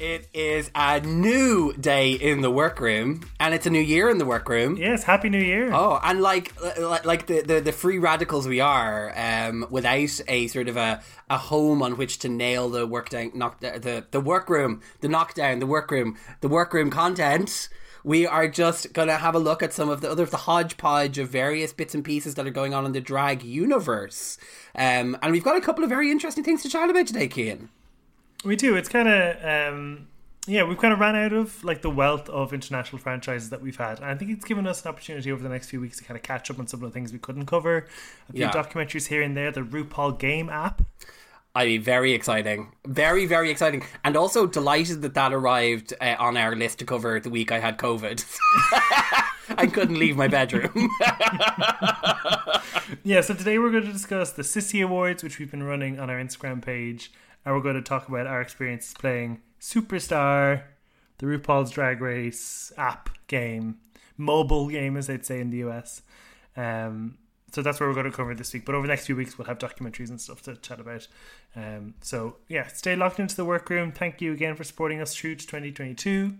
It is a new day in the workroom, and it's a new year in the workroom. Yes, happy New Year. Oh, and like like, like the, the, the free radicals we are, um, without a sort of a, a home on which to nail the work down, knock the the workroom, the knockdown, the workroom, the workroom content. We are just gonna have a look at some of the other the hodgepodge of various bits and pieces that are going on in the drag universe, um, and we've got a couple of very interesting things to chat about today, Cian. We do. It's kind of um, yeah, we've kind of ran out of like the wealth of international franchises that we've had, and I think it's given us an opportunity over the next few weeks to kind of catch up on some of the things we couldn't cover. A few Yeah. documentaries here and there. The RuPaul Game app. I mean, very exciting, very very exciting, and also delighted that that arrived uh, on our list to cover the week I had COVID. I couldn't leave my bedroom. Yeah, so today we're going to discuss the Sissy Awards, which we've been running on our Instagram page, and we're going to talk about our experiences playing Superstar, the RuPaul's Drag Race app game, mobile game, as they'd say in the US. Um, so that's where we're going to cover this week. But over the next few weeks, we'll have documentaries and stuff to chat about. Um, so yeah, stay locked into the workroom. Thank you again for supporting us through to 2022.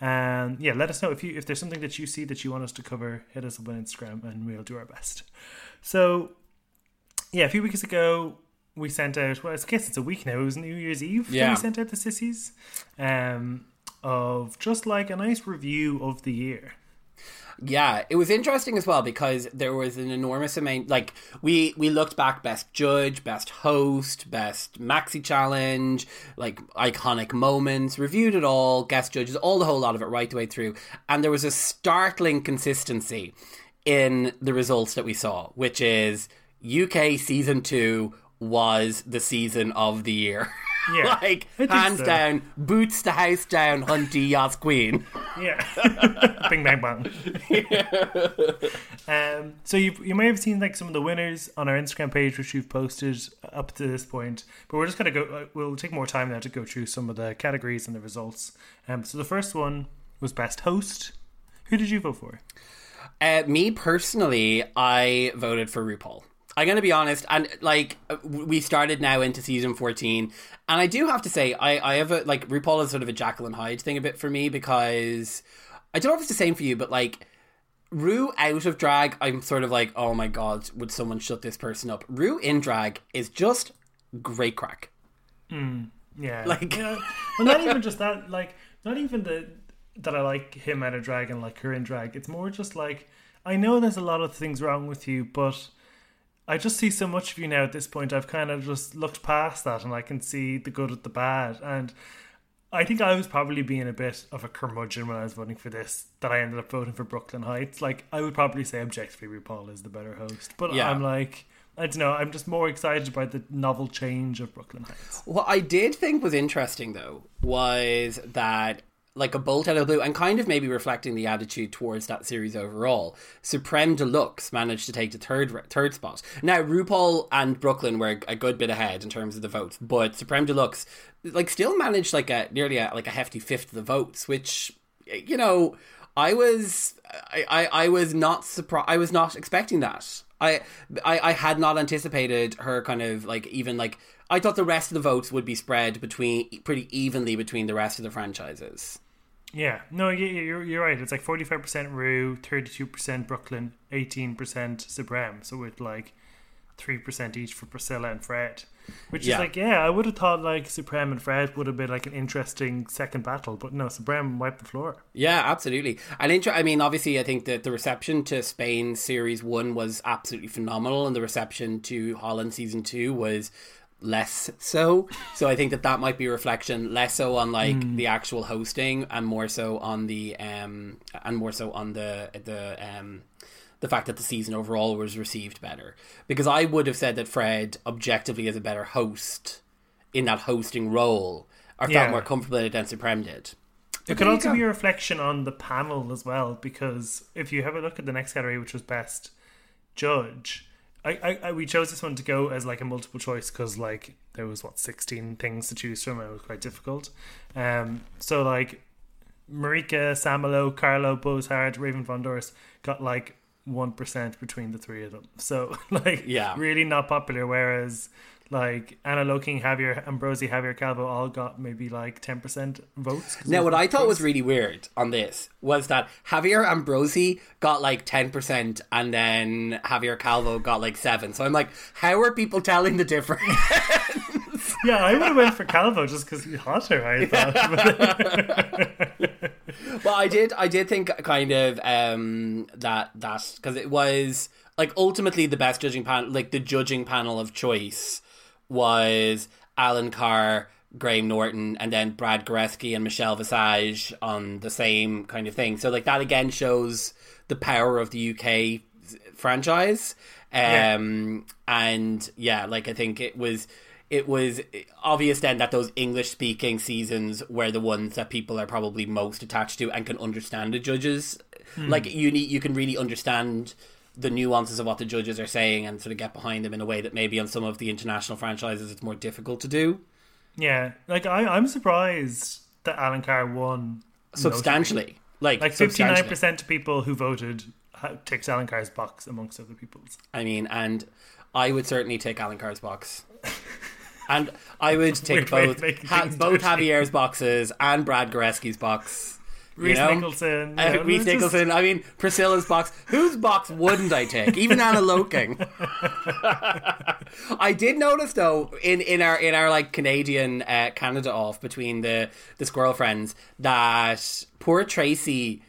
And yeah, let us know if you if there's something that you see that you want us to cover. Hit us up on Instagram, and we'll do our best. So, yeah, a few weeks ago we sent out. Well, I guess it's a week now. It was New Year's Eve. that Yeah. we sent out the sissies um, of just like a nice review of the year. Yeah, it was interesting as well because there was an enormous amount. Like we we looked back, best judge, best host, best maxi challenge, like iconic moments, reviewed it all, guest judges, all the whole lot of it right the way through, and there was a startling consistency in the results that we saw, which is UK season two was the season of the year. Yeah, like hands so. down, boots the house down, Hunty Yas Queen. Yeah, bing bang bang. um, so you you may have seen like some of the winners on our Instagram page, which we've posted up to this point. But we're just gonna go. Uh, we'll take more time now to go through some of the categories and the results. Um, so the first one was best host. Who did you vote for? Uh, me personally, I voted for RuPaul. I'm going to be honest, and like uh, we started now into season 14, and I do have to say, I, I have a like RuPaul is sort of a and Hyde thing a bit for me because I don't know if it's the same for you, but like Ru out of drag, I'm sort of like, oh my god, would someone shut this person up? Ru in drag is just great crack. Yeah, Like- yeah. well, not even just that. Like, not even the that I like him out of drag and like her in drag. It's more just like I know there's a lot of things wrong with you, but I just see so much of you now at this point. I've kind of just looked past that, and I can see the good with the bad. And I think I was probably being a bit of a curmudgeon when I was voting for this. That I ended up voting for Brooke Lynn Hytes. Like, I would probably say objectively, RuPaul is the better host, but Yeah. I'm like. I don't know. I'm just more excited about the novel change of Brooke Lynn Hytes. What I did think was interesting, though, was that like a bolt out of blue, and kind of maybe reflecting the attitude towards that series overall. Supremme de Luxe managed to take the third third spot. Now RuPaul and Brooke Lynn were a good bit ahead in terms of the votes, but Supremme de Luxe like still managed like a nearly a, like a hefty fifth of the votes, which you know I was I, I, I was not surprised. I was not expecting that. I, I I had not anticipated her kind of like even like I thought the rest of the votes would be spread between pretty evenly between the rest of the franchises. Yeah, no, you're you're right. It's like forty five percent Ru, thirty two percent Brooke Lynn, eighteen percent Supremme. So with like three percent each for Priscilla and Fred, which Yeah. is like yeah, I would have thought like Supremme and Fred would have been like an interesting second battle, but no, Supremme wiped the floor. Yeah, absolutely. And inter- I mean, obviously, I think that the reception to Spain series one was absolutely phenomenal, and the reception to Holland season two was less so. So I think that that might be a reflection less so on like the actual hosting, and more so on the um, and more so on the the um. The fact that the season overall was received better, because I would have said that Fred objectively is a better host in that hosting role, or Yeah. felt more comfortable in it than Supremme did. It could also be a reflection on the panel as well, because if you have a look at the next category, which was best judge, I, I, I we chose this one to go as like a multiple choice because like there was what sixteen things to choose from, and it was quite difficult. Um, so like Marieke, Samallo, Carlo, Boszhard, Raven van Dorst got like one percent between the three of them. So like Yeah. really not popular. Whereas like Ana Locking, Javier Ambrosi, Javier Calvo all got maybe like ten percent votes. Now, what I thought was really weird on this was that Javier Ambrosi got like 10% and then Javier Calvo got like 7 So I'm like, how are people telling the difference? yeah, I would have went for Calvo just because he's hotter. I thought. well, I did. I did think kind of um, that that because it was like ultimately the best judging panel, like the judging panel of choice was Alan Carr, Graham Norton, and then Brad Goreski and Michelle Visage on the same kind of thing. So like that again shows the power of the UK franchise. Um, and yeah, like I think it was it was obvious then that those English speaking seasons were the ones that people are probably most attached to and can understand the judges. Like you need you can really understand the nuances of what the judges are saying and sort of get behind them in a way that maybe on some of the international franchises it's more difficult to do yeah, like I, I'm surprised that Alan Carr won substantially. Like, Like fifty nine percent of people who voted ticks Alan Carr's box amongst other people's. I mean, and I would certainly take Alan Carr's box. And I would take Weird both ha- both. Javier's boxes and Brad Goreski's box. Rhys know? Nicholson, Uh, Rhys just- Nicholson. I mean, Priscilla's box. Whose box wouldn't I take? Even Ana Locking. I did notice though in, in our in our like Canadian uh, Canada off between the the squirrel friends that poor Tracy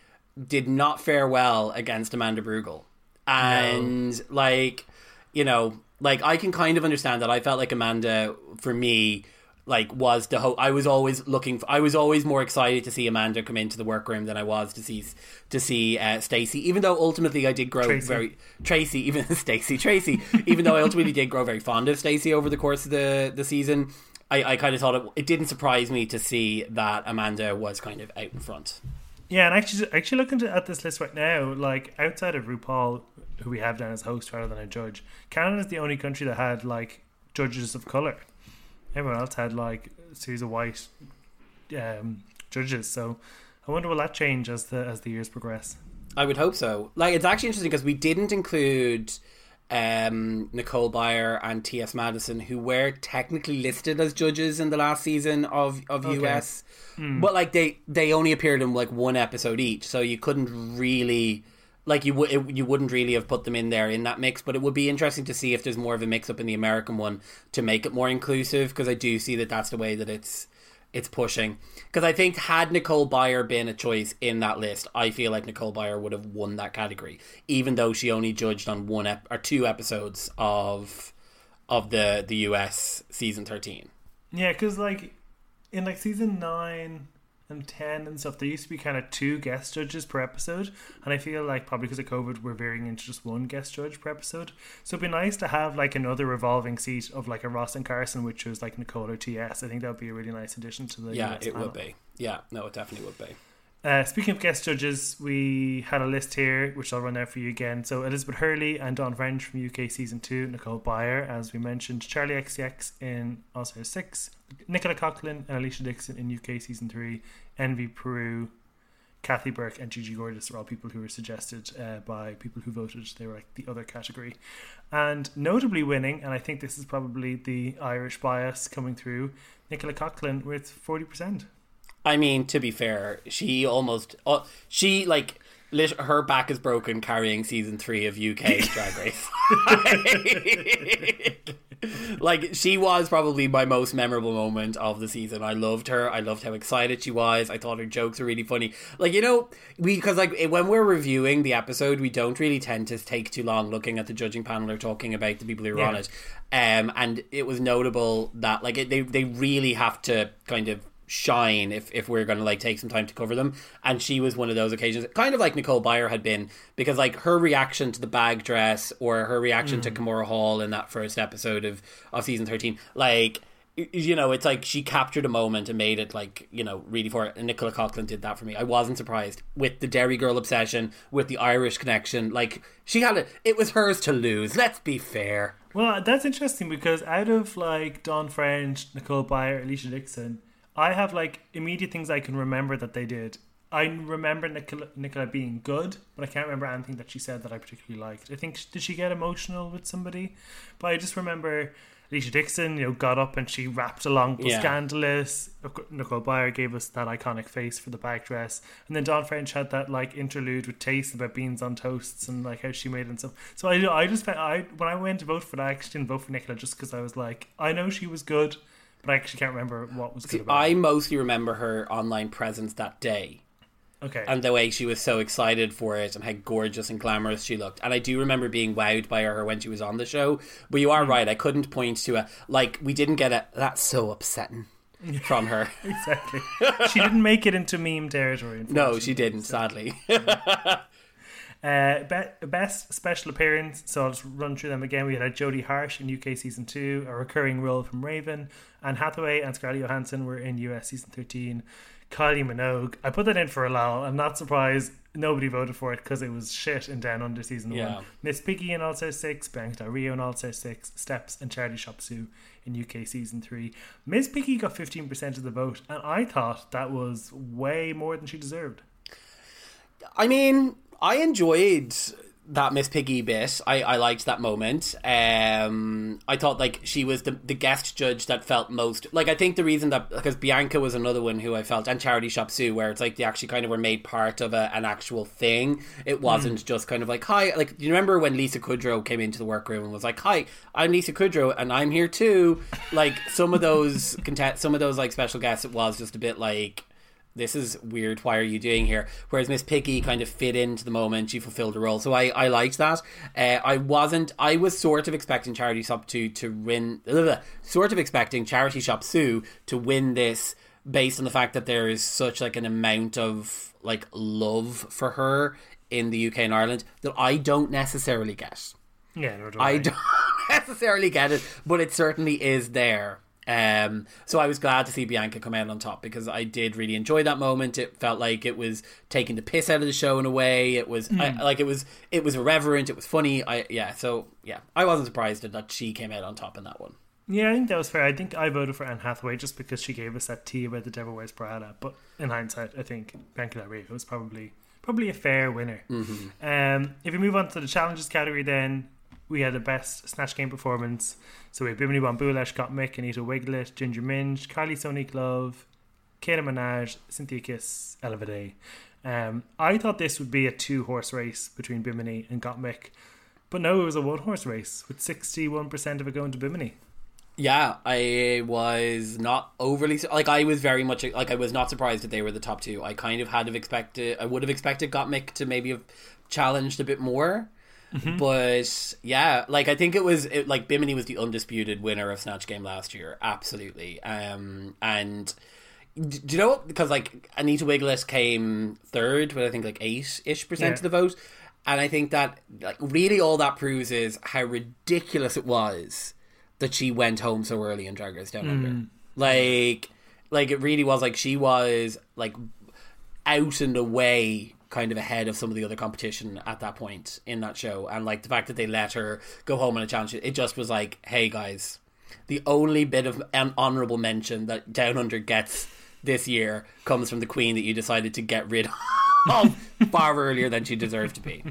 did not fare well against Amanda Brugel, and like you know like I can kind of understand that. I felt like Amanda for me like was the ho- I was always looking. For, I was always more excited to see Amanda come into the workroom than I was to see to see uh, Stacey. Even though ultimately I did grow Tracy. very Tracy, even Stacey Tracy. Even though I ultimately did grow very fond of Stacey over the course of the the season, I, I kind of thought it, it didn't surprise me to see that Amanda was kind of out in front. Yeah, and actually, actually looking at this list right now, like outside of RuPaul, who we have down as host rather than a judge, Canada is the only country that had like judges of color. Everyone else had like a series of white um, judges. So I wonder will that change as the as the years progress. I would hope so. Like it's actually interesting because we didn't include um, Nicole Byer and T.S. Madison, who were technically listed as judges in the last season of of US, but like they they only appeared in like one episode each, so you couldn't really. Like you would, you wouldn't really have put them in there in that mix, but it would be interesting to see if there's more of a mix up in the American one to make it more inclusive. Because I do see that that's the way that it's it's pushing. Because I think had Nicole Byer been a choice in that list, I feel like Nicole Byer would have won that category, even though she only judged on one ep- or two episodes of of the the US season thirteen. Yeah, because like in like season nine and ten and stuff, there used to be kind of two guest judges per episode, and I feel like probably because of COVID, we're veering into just one guest judge per episode. So it'd be nice to have like another revolving seat of like a Ross and Carson, which was like Nicole or TS. I think that would be a really nice addition to the Yeah, US it panel. would be. Yeah, no, it definitely would be. Uh, speaking of guest judges, we had a list here, which I'll run out for you again. So Elizabeth Hurley and Dawn French from UK season two, Nicole Byer, as we mentioned, Charli XCX in Stars six, Nicola Coughlan and Alesha Dixon in UK season three, Envy Peru, Kathy Burke and Gigi Gordis are all people who were suggested uh, by people who voted. They were like the other category, and notably winning, and I think this is probably the Irish bias coming through. Nicola Coughlan with forty percent. I mean, to be fair, she almost uh, she like lit, her back is broken carrying season three of UK Drag Race. like she was probably my most memorable moment of the season. I loved her. I loved how excited she was. I thought her jokes were really funny. Like you know, we because like when we're reviewing the episode, we don't really tend to take too long looking at the judging panel or talking about the people who are on it. Um, and it was notable that like it, they they really have to kind of shine if, if we're going to like take some time to cover them. And she was one of those occasions kind of like Nicole Byer had been because like her reaction to the bag dress or her reaction to mm. Kahmora Hall in that first episode of of season 13 like you know it's like she captured a moment and made it like you know really for it. And Nicola Coughlan did that for me. I wasn't surprised. With the Derry Girl obsession with the Irish connection like she had it it was hers to lose let's be fair. Well, that's interesting because out of like Dawn French, Nicole Byer, Alesha Dixon, I have like immediate things I can remember that they did. I remember Nicola, Nicola being good, but I can't remember anything that she said that I particularly liked. I think did she get emotional with somebody? But I just remember Alesha Dixon, you know, got up and she rapped along with Yeah. Scandalous. Nicole Byer gave us that iconic face for the back dress. And then Dawn French had that like interlude with Tayce about beans on toasts and like how she made it and stuff. So I, I just, I when I went to vote for that, I actually didn't vote for Nicola just because I was like, I know she was good, but I actually can't remember what was good about I it. mostly remember her online presence that day. Okay. and the way she was so excited for it and how gorgeous and glamorous she looked. And I do remember being wowed by her when she was on the show. But you are Hmm. right, I couldn't point to a like we didn't get a that's so upsetting from her. exactly. she didn't make it into meme territory. No, she didn't, sadly. Uh, be- best special appearance. So I'll just run through them again. We had Jodie Harsh in UK season two, a recurring role from Raven. Anne Hathaway and Scarlett Johansson were in US season thirteen. Kylie Minogue. I put that in for a lull. I'm not surprised nobody voted for it because it was shit in Down Under season Yeah. one. Miss Piggy in All Star Six, Bianca Del Rio in All Star Six, Steps and Charity Shop Sue in UK season three. Miss Piggy got 15% of the vote, and I thought that was way more than she deserved. I mean, I enjoyed that Miss Piggy bit. I, I liked that moment. Um, I thought like she was the the guest judge that felt most like. I think the reason that because Bianca was another one who I felt and Charity Shop Sue, where it's like they actually kind of were made part of a, an actual thing. It wasn't just kind of like hi. Like do you remember when Lisa Kudrow came into the workroom and was like, "Hi, I'm Lisa Kudrow and I'm here too." Like some of those content, some of those like special guests, it was just a bit like this is weird. Why are you doing here? Whereas Miss Piggy kind of fit into the moment. She fulfilled the role. So I, I liked that. Uh, I wasn't, I was sort of expecting Charity Shop Sue to win, blah, blah, blah, sort of expecting Charity Shop Sue to win this based on the fact that there is such like an amount of like love for her in the UK and Ireland that I don't necessarily get. Yeah, no, I don't necessarily get it, but it certainly is there. Um, so I was glad to see Bianca come out on top because I did really enjoy that moment. It felt like it was taking the piss out of the show in a way. It was I, like it was it was irreverent. It was funny. I yeah. So yeah, I wasn't surprised that she came out on top in that one. Yeah, I think that was fair. I think I voted for Anne Hathaway just because she gave us that tea about the Devil Wears Prada. But in hindsight, I think Bianca Del Rio was probably probably a fair winner. Um, if we move on to the challenges category, then we had the best Snatch Game performance. So we had Bimini Bon Boulash, Scott Mick, Anita Wigl'it, Ginger Minge, Kylie Sonique Love, Kayla Minaj, Cynthia Kiss, Ella Vaday. Um, I thought this would be a two horse race between Bimini and Gottmik, but no, it was a one horse race with 61% of it going to Bimini. Yeah, I was not overly like I was very much like I was not surprised that they were the top two. I kind of had have expected I would have expected Gottmik to maybe have challenged a bit more. But yeah, like I think it was it, like Bimini was the undisputed winner of Snatch Game last year, absolutely. Um, and do you know what? Because like Anita Wigl'it came third with I think like eight ish percent Yeah. of the vote, and I think that like really all that proves is how ridiculous it was that she went home so early in Drag Race Down Under. Like, like it really was like she was like out and away kind of ahead of some of the other competition at that point in that show. And like the fact that they let her go home on a challenge it just was like hey guys the only bit of an honorable mention that down under gets this year comes from the queen that you decided to get rid of far earlier than she deserved to be.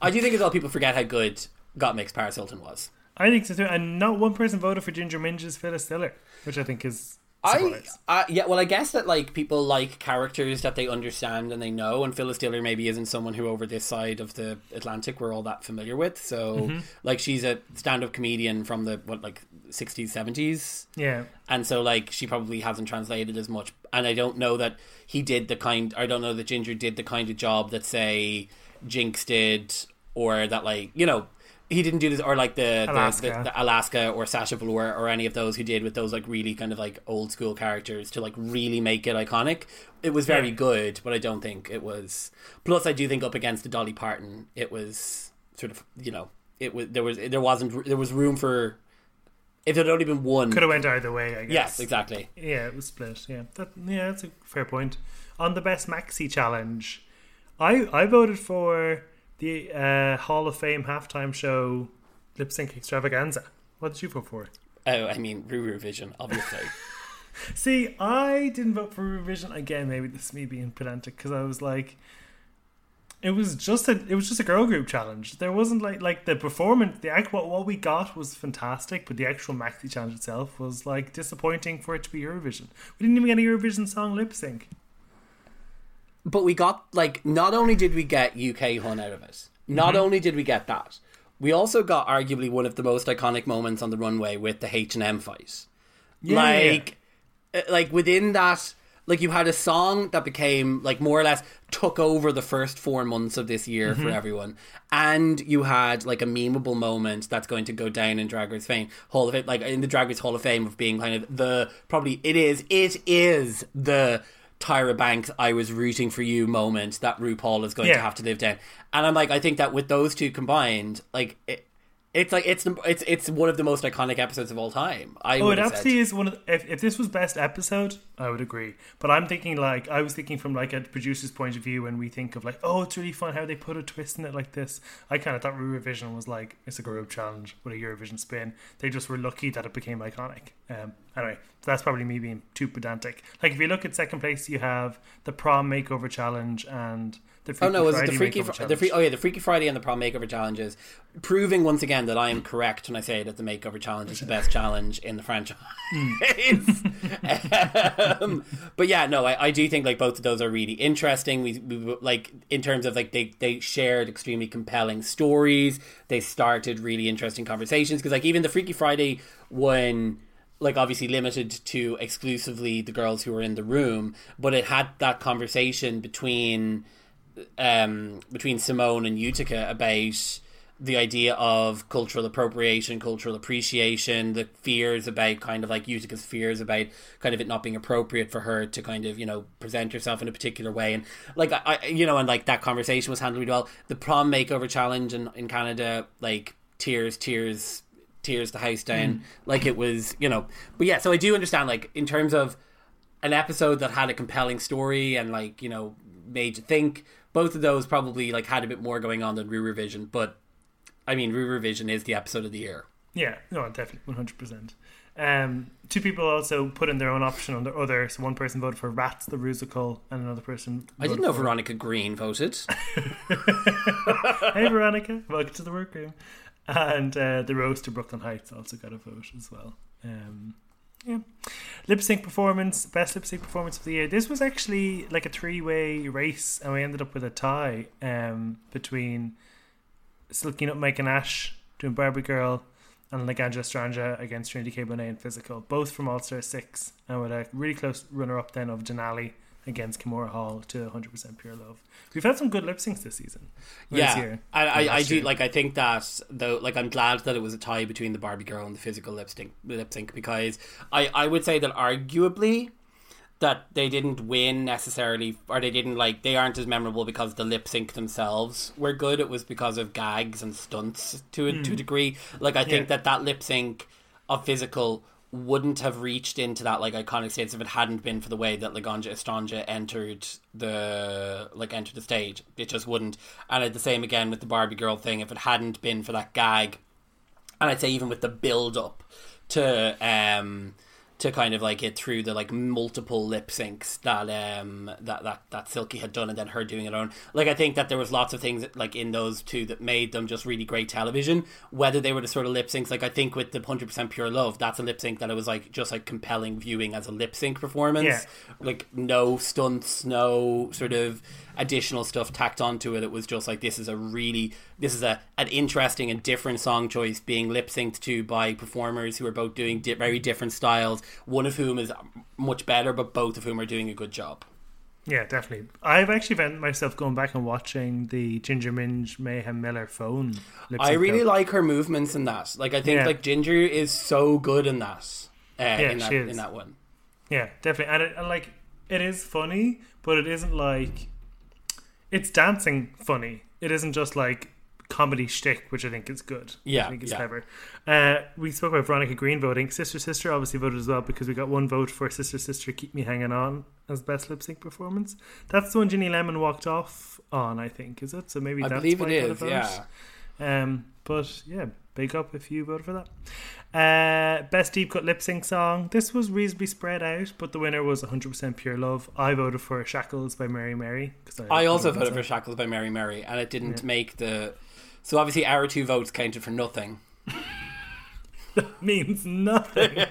I do think as well people forget how good Gottmik's paris hilton was. I think so too. And not one person voted for Ginger Minge's Phyllis Diller, which I think is I. I uh, yeah, well, I guess that like people like characters that they understand and they know, and Phyllis Diller maybe isn't someone who over this side of the Atlantic we're all that familiar with. So, mm-hmm. like, she's a stand-up comedian from the what like sixties, seventies, yeah. and so like she probably hasn't translated as much. And I don't know that he did the kind. I don't know that Ginger did the kind of job that say Jinkx did, or that like you know. He didn't do this, or like the Alaska. the, the, the Alaska or Sasha Velour or any of those who did with those like really kind of like old school characters to like really make it iconic. It was very Yeah. good, but I don't think it was. Plus, I do think up against the Dolly Parton, it was sort of you know it was there was there wasn't there was room for if had only been one. Could have went either way, I guess. Yes, exactly. Yeah, it was split. Yeah, that, yeah, that's a fair point. On the best maxi challenge, I I voted for the uh, Hall of Fame halftime show lip sync extravaganza. What did you vote for? Oh, I mean, RuRuvision, obviously. See, I didn't vote for revision again. Maybe this is me being pedantic because I was like, It was just a it was just a girl group challenge. There wasn't like like the performance. The act what what we got was fantastic, but the actual maxi challenge itself was like disappointing for it to be Eurovision. We didn't even get a Eurovision song lip sync. But we got like not only did we get UK Hun out of it, not Mm-hmm. only did we get that, we also got arguably one of the most iconic moments on the runway with the H and M fight. Yeah, like, uh, like within that, like you had a song that became like more or less took over the first four months of this year Mm-hmm. for everyone, and you had like a memeable moment that's going to go down in Drag Race fame Hall of Fame, like in the Drag Race Hall of Fame of being kind of the probably it is it is the. Tyra Banks, I was rooting for you moment that RuPaul is going to have to live down, and I'm like, I think that with those two combined, like it, it's like it's it's it's one of the most iconic episodes of all time. I Oh, would it have said. is one of. The, if if this was best episode, I would agree. But I'm thinking like I was thinking from like a producer's point of view when we think of like, oh, it's really fun how they put a twist in it like this. I kind of thought Eurovision was like it's a group challenge with a Eurovision spin. They just were lucky that it became iconic. Um, anyway, that's probably me being too pedantic. Like if you look at second place, you have the prom makeover challenge and the Oh no, was it Friday the freaky Fri- the free, oh yeah the Freaky Friday and the prom makeover challenges, proving once again that I am correct when I say that the makeover challenge is the best challenge in the franchise. um, but yeah, no, I, I do think like both of those are really interesting. We, we like in terms of like they they shared extremely compelling stories. They started really interesting conversations because like even the Freaky Friday one like obviously limited to exclusively the girls who were in the room, but it had that conversation between um, between Symone and Utica about the idea of cultural appropriation, cultural appreciation, the fears about kind of like Utica's fears about kind of it not being appropriate for her to kind of you know present herself in a particular way, and like I, I you know, and like that conversation was handled really well. The prom makeover challenge in in Canada, like tears, tears, tears the house down, like it was you know, but yeah, so I do understand like in terms of an episode that had a compelling story and like you know made you think. Both of those probably like had a bit more going on than RuRuvision, but I mean RuRuvision is the episode of the year. Yeah, no, definitely, one hundred percent. Um, two people also put in their own option on the other. So one person voted for Rats the Rusical, and another person. I didn't know Veronica Green voted. hey Veronica, welcome to the workroom. And uh, the Roast to Brooke Lynn Hytes also got a vote as well. Um, yeah, lip sync performance, best lip sync performance of the year. This was actually like a three way race, and we ended up with a tie um, between Silky Nutmeg Ganache doing Barbie Girl and Laganja Estranja against Trinity K. Bonet and Physical, both from All Star 6, and with a really close runner up then of Denali against Kahmora Hall to 100% Pure Love. We've had some good lip syncs this season. Yeah, year. I, I, I do like. I think that though, like, I'm glad that it was a tie between the Barbie girl and the physical lip sync, lip sync because I, I would say that arguably that they didn't win necessarily, or they didn't like they aren't as memorable because the lip sync themselves were good. It was because of gags and stunts to a, to a degree. Like, I think Hmm. Yeah. that that lip sync of physical wouldn't have reached into that like iconic status if it hadn't been for the way that Laganja Estranja entered the like entered the stage. It just wouldn't. And the same again with the Barbie girl thing, if it hadn't been for that gag, and I'd say even with the build up to um to kind of like get through the like multiple lip syncs that um that that that Silky had done and then her doing it on. Like I think that there was lots of things like in those two that made them just really great television. Whether they were the sort of lip syncs like I think with the 100% pure love that's a lip sync that it was like just like compelling viewing as a lip sync performance. Yeah. like no stunts no sort of additional stuff tacked onto it it was just like this is a really this is a an interesting and different song choice being lip synced to by performers who are both doing di- very different styles one of whom is much better but both of whom are doing a good job Yeah, definitely. I've actually found myself going back and watching the Ginger Minge Mayhem Miller phone. lip I really like her movements in that like I think Yeah. like Ginger is so good in that uh, in that she is. in that one Yeah, definitely. And, it, and like, it is funny, but it isn't like. It's dancing funny. It isn't just like comedy shtick, which I think is good. Yeah, I think it's yeah. clever. Uh, we spoke about Veronica Green voting. Sister Sister obviously voted as well because we got one vote for Sister Sister Keep Me Hanging On as best lip sync performance. That's the one Ginny Lemon walked off on, I think, is it? So maybe I that's believe why it is yeah Um, but yeah, big up if you voted for that. Uh, best deep cut lip sync song. This was reasonably spread out, but the winner was 100% Pure Love. I voted for Shackles by Mary Mary. Cause I, I also voted for Shackles by Mary Mary, and it didn't yeah. make the. So obviously, our two votes counted for nothing. that means nothing.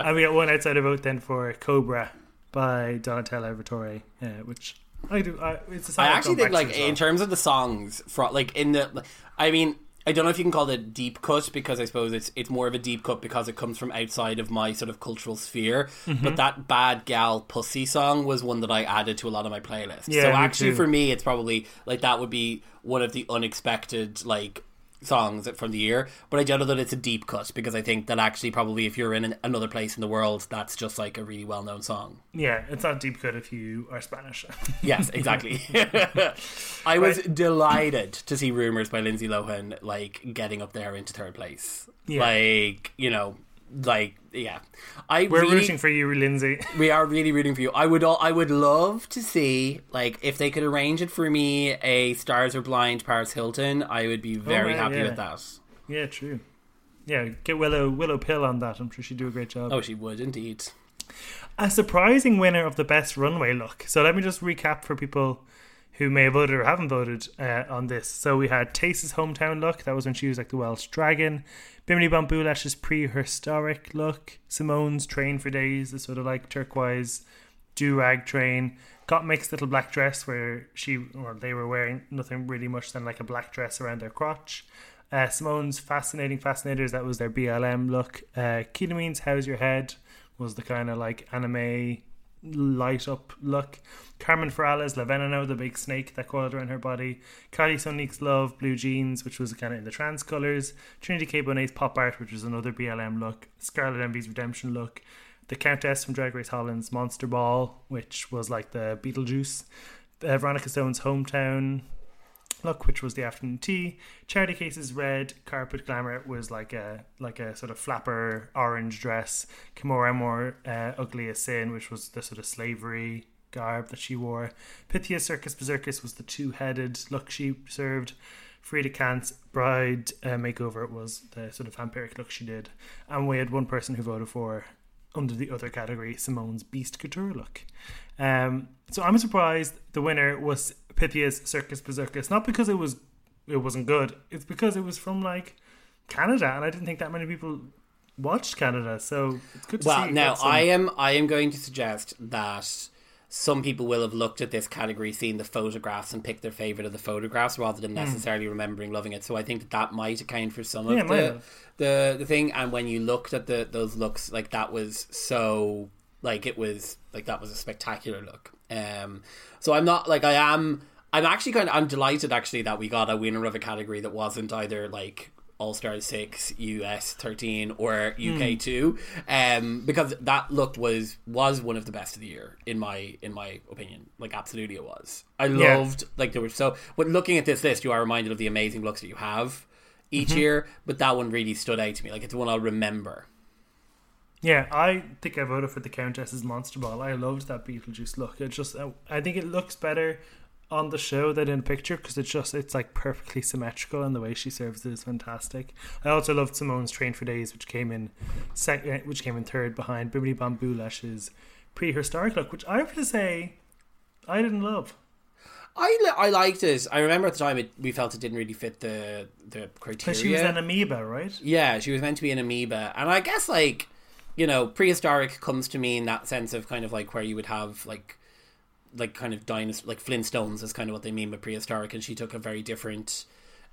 and we got one outside vote then for Cobra by Donatella Vittori, uh, which I do. I, it's I actually think like in terms of the songs, for like in the, I mean, I don't know if you can call it deep cut because I suppose it's it's more of a deep cut because it comes from outside of my sort of cultural sphere. Mm-hmm. But that bad gal pussy song was one that I added to a lot of my playlists. Yeah, so actually, too. for me, it's probably like that would be one of the unexpected like songs from the year, but I don't know that it's a deep cut because I think that actually probably if you're in an, another place in the world, that's just like a really well known song. Yeah, it's not deep cut if you are Spanish. yes, exactly. I was right. delighted to see Rumors by Lindsay Lohan like getting up there into third place. Yeah. Like, you know, like yeah. I we're really, rooting for you lindsay. We are really rooting for you. I would all, i would love to see like if they could arrange it for me a stars are blind paris hilton i would be oh, very oh, happy yeah. with that. Yeah true. Yeah get willow willow pill on that. I'm sure she'd do a great job. Oh she would indeed. A surprising winner of the best runway look. So let me just recap for people who may have voted or haven't voted uh, on this. So we had Tayce's hometown look. That was when she was like the Welsh dragon. Bimini Bon Boulash's prehistoric look. Symone's train for days, the sort of like turquoise do rag train. Gottmik's little black dress where she or they were wearing nothing really much than like a black dress around their crotch. Uh, Symone's fascinating fascinators. That was their BLM look. Uh, Kita Mean's How's Your Head was the kind of like anime light up look. Carmen Farala's La Veneno, the big snake that coiled around her body. Kylie Sonique's Love, blue jeans, which was kind of in the trans colours. Trinity K. Bonet's Pop Art, which was another BLM look. Scarlet Envy's Redemption look. The Countess from Drag Race Holland's Monster Ball, which was like the Beetlejuice. Uh, Veronica Stone's Hometown look, which was the afternoon tea. Charity Kase's red carpet glamour was like a like a sort of flapper orange dress. Kimora Amour uh, Ugly as Sin, which was the sort of slavery garb that she wore. Pythia Circus Berserkus was the two headed look she served. Frida Kant's bride uh, makeover was the sort of vampiric look she did. And we had one person who voted for under the other category, Symone's Beast Couture look. Um, so I'm surprised the winner was Pythia's Circus Berserkus, not because it was it wasn't good. It's because it was from like Canada, and I didn't think that many people watched Canada. So it's good to well, see. now some... I am I am going to suggest that some people will have looked at this category, seen the photographs, and picked their favorite of the photographs rather than hmm. necessarily mm. remembering loving it. So I think that that might account for some yeah, of the, the the thing. And when you looked at the those looks, like that was so like it was like that was a spectacular look. Um, so I'm not like I am. I'm actually kind of I'm delighted actually that we got a winner of a category that wasn't either like all Star Six, US thirteen, or UK mm. two, um, because that look was was one of the best of the year in my in my opinion. Like absolutely, it was. I loved yeah. like there were so. But looking at this list, you are reminded of the amazing looks that you have each mm-hmm. year. But that one really stood out to me. Like it's the one I'll remember. Yeah, I think I voted for the Countess's Monster Ball. I loved that Beetlejuice look. It just, I think it looks better on the show than in picture because it's just, it's like perfectly symmetrical and the way she serves it is fantastic. I also loved Symone's Train for Days, which came in second, uh, which came in third behind Bimini Bon Boulash's prehistoric look, which I have to say, I didn't love. I, I liked it. I remember at the time it, we felt it didn't really fit the the criteria. She was an amoeba, right? Yeah, she was meant to be an amoeba, and I guess like you know, prehistoric comes to me in that sense of kind of like where you would have like like kind of dinosaur like Flintstones is kind of what they mean by prehistoric, and she took a very different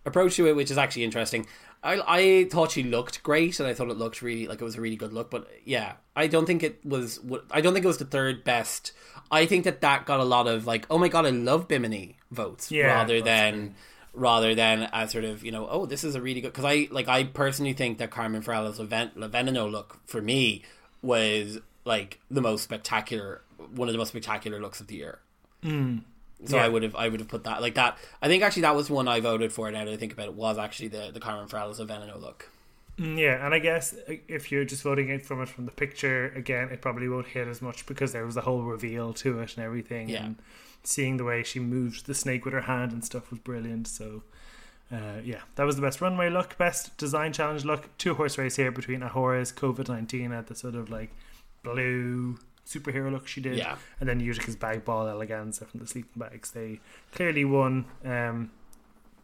approach to it, which is actually interesting. I I thought she looked great, and I thought it looked really like it was a really good look. But yeah, I don't think it was. I don't think it was the third best. I think that that got a lot of like, oh my god, I love Bimini votes yeah, rather than rather than as sort of you know oh this is a really good because I like I personally think that Carmen Farala's La Veneno look for me was like the most spectacular one of the most spectacular looks of the year. Mm. So yeah. I would have I would have put that like that. I think actually that was one I voted for. Now that I think about it, was actually the the Carmen La Veneno look. Mm, yeah, and I guess uh, if you're just voting it from it from the picture again, it probably won't hit as much because there was a whole reveal to it and everything. Yeah. And seeing the way she moved the snake with her hand and stuff was brilliant. So Uh, yeah, that was the best runway look, best design challenge look. Two horse race here between Ahora's COVID nineteen at the sort of like blue superhero look she did, Yeah. and then Utica's bag ball eleganza from the sleeping bags. They clearly won um,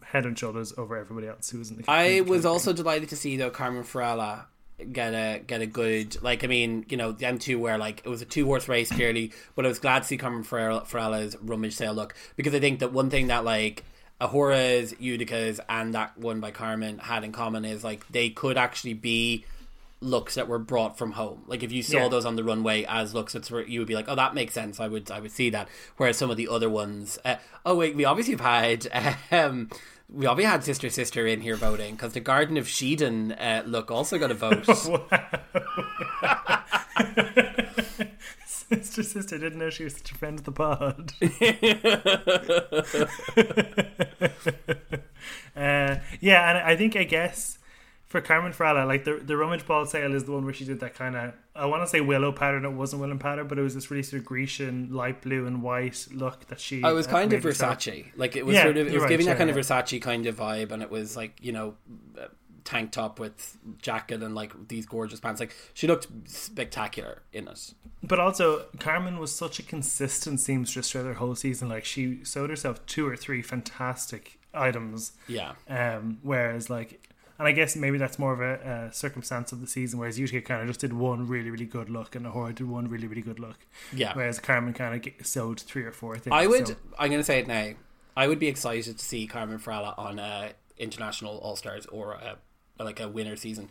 head and shoulders over everybody else who was in the. I in the was also delighted to see though Carmen Farala get a get a good like I mean you know them two were like it was a two horse race clearly but I was glad to see Carmen Farala- Farala's rummage sale look because I think that one thing that like Ahora's, Utica's, and that one by Carmen had in common is like they could actually be looks that were brought from home. Like if you saw Yeah. those on the runway as looks, it's where you would be like, oh, that makes sense. I would I would see that. Whereas some of the other ones, uh, oh wait, we obviously have had. Um, we obviously had sister sister in here voting because the Garden of Shedon uh, look also got a vote. Sister, sister, didn't know she was such a friend of the pod. uh, yeah, and I think I guess for Carmen Farala, like the the rummage ball sale is the one where she did that kind of I want to say willow pattern. It wasn't willow pattern, but it was this really sort of Grecian light blue and white look that she. I was uh, kind of made herself. Versace. Like it was Yeah, sort of it was right, giving that yeah, kind of. Versace kind of vibe, and it was like you know, uh, tank top with jacket and like these gorgeous pants. Like she looked spectacular in it. But also, Carmen was such a consistent seamstress throughout her whole season. Like she sewed herself two or three fantastic items. Yeah, Um, whereas like, and I guess maybe that's more of a, a circumstance of the season. Whereas Utica kind of just did one really really good look, and Ahura did one really really good look. yeah. Whereas Carmen kind of sewed three or four things. I would. so- I'm going to say it now. I would be excited to see Carmen Farala on a international All Stars or a, like a winner season.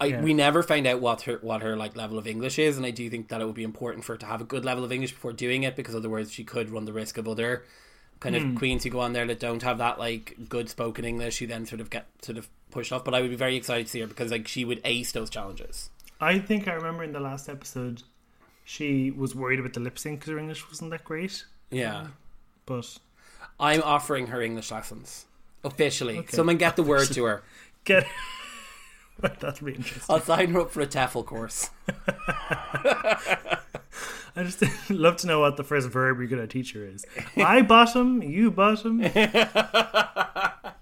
I, Yeah. We never find out what her what her like level of English is, and I do think that it would be important for her to have a good level of English before doing it, because otherwise she could run the risk of other kind Hmm. of queens who go on there that don't have that like good spoken English. Who then sort of get sort of pushed off. But I would be very excited to see her because like she would ace those challenges. I think I remember in the last episode, she was worried about the lip sync because her English wasn't that great. Yeah, But I'm offering her English lessons officially. Okay. Someone get the word to her. get that'll be interesting. I'll sign her up for a TEFL course. I just love to know what the first verb you're going to teach her is. I bottom, you bottom.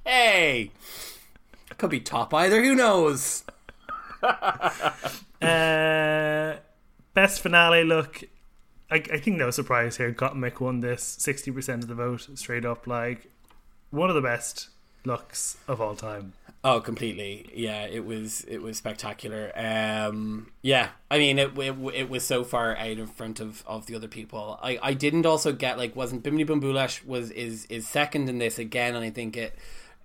Hey, could be top either. Who knows? Uh, best finale look. I, I think no surprise here. Gottmik won this sixty percent of the vote, straight up. Like one of the best looks of all time. Oh, completely. Yeah, it was it was spectacular. Um, yeah, I mean it, it it was so far out in front of, of the other people. I, I didn't also get like wasn't Bimini Bon Boulash was is is second in this again, and I think it